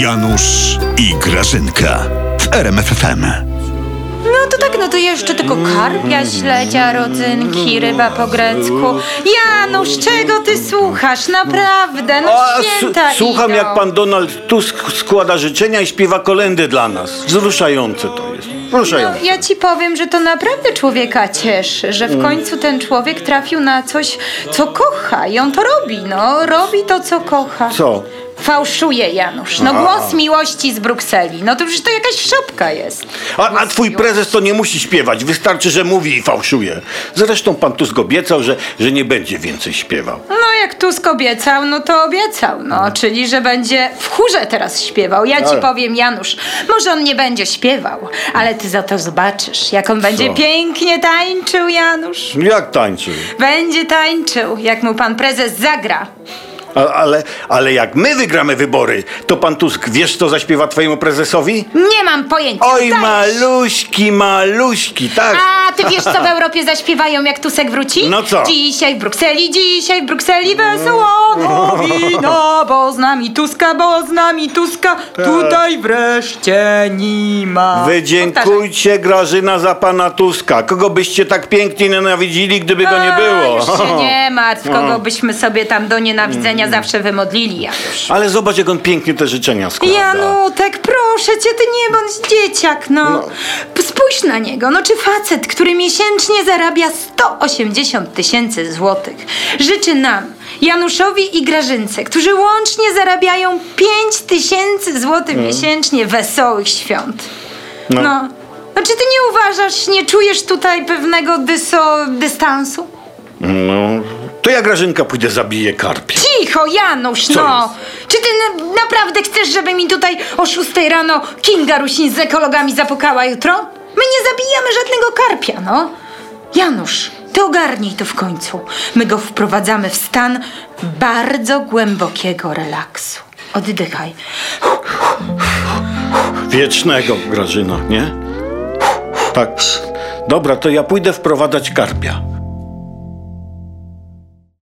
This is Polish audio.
Janusz i Grażynka w RMFFM. No to tak, no to jeszcze tylko karpia, śledzia, rodzynki, ryba po grecku. Janusz, czego ty słuchasz? Naprawdę, no A, święta s- słucham idą. jak pan Donald Tusk składa życzenia i śpiewa kolendy dla nas. Wzruszające to jest. No, Wzruszające. ja ci powiem, że to naprawdę człowieka cieszy, że w końcu ten człowiek trafił na coś, co kocha i on to robi, no. Robi to, co kocha. Co? Fałszuje Janusz. No głos miłości z Brukseli. No to przecież to jakaś szopka jest. A, a twój prezes to nie musi śpiewać, wystarczy, że mówi i fałszuje. Zresztą pan Tusk obiecał, że, że nie będzie więcej śpiewał. No jak Tusk obiecał, no to obiecał, no. Czyli, że będzie w chórze teraz śpiewał. Ja ci Ale- powiem, Janusz, może on nie będzie śpiewał, ale ty za to zobaczysz, jak on będzie Co? pięknie tańczył, Janusz. Jak tańczy? Będzie tańczył, jak mu pan prezes zagra. Ale, ale jak my wygramy wybory, to pan Tusk wiesz, co zaśpiewa twojemu prezesowi? Nie mam pojęcia. Oj, Dajesz. maluśki, maluśki, tak. A ty wiesz, co w Europie zaśpiewają, jak Tusek wróci? No co? Dzisiaj w Brukseli, dzisiaj w Brukseli wesoło nowina, bo z nami Tuska, bo z nami Tuska, tutaj wreszcie nie ma. Wy dziękujcie Grażyna za pana Tuska. Kogo byście tak pięknie nienawidzili, gdyby go nie było? Już się nie martw, kogo byśmy sobie tam do nienawidzenia zawsze wymodlili, Janusz. Ale zobacz, jak on pięknie te życzenia składa. Janutek, proszę cię, ty nie bądź dzieciak, no. Spójrz na niego, no czy facet, który miesięcznie zarabia 180 tysięcy złotych, życzy nam, Januszowi i Grażynce, którzy łącznie zarabiają 5 tysięcy złotych miesięcznie wesołych świąt. No. No. no. czy ty nie uważasz, nie czujesz tutaj pewnego dyso, dystansu? No, to ja Grażynka pójdę zabiję karpia. Cicho, Janusz, Co no! jest? Czy ty na, naprawdę chcesz, żeby mi tutaj o 6 rano Kinga Rusin z ekologami zapukała jutro? My nie zabijamy żadnego karpia, no! Janusz, ty ogarnij to w końcu. My go wprowadzamy w stan bardzo głębokiego relaksu. Oddychaj. Wiecznego, Grażyna, nie? Tak. Dobra, to ja pójdę wprowadzać karpia.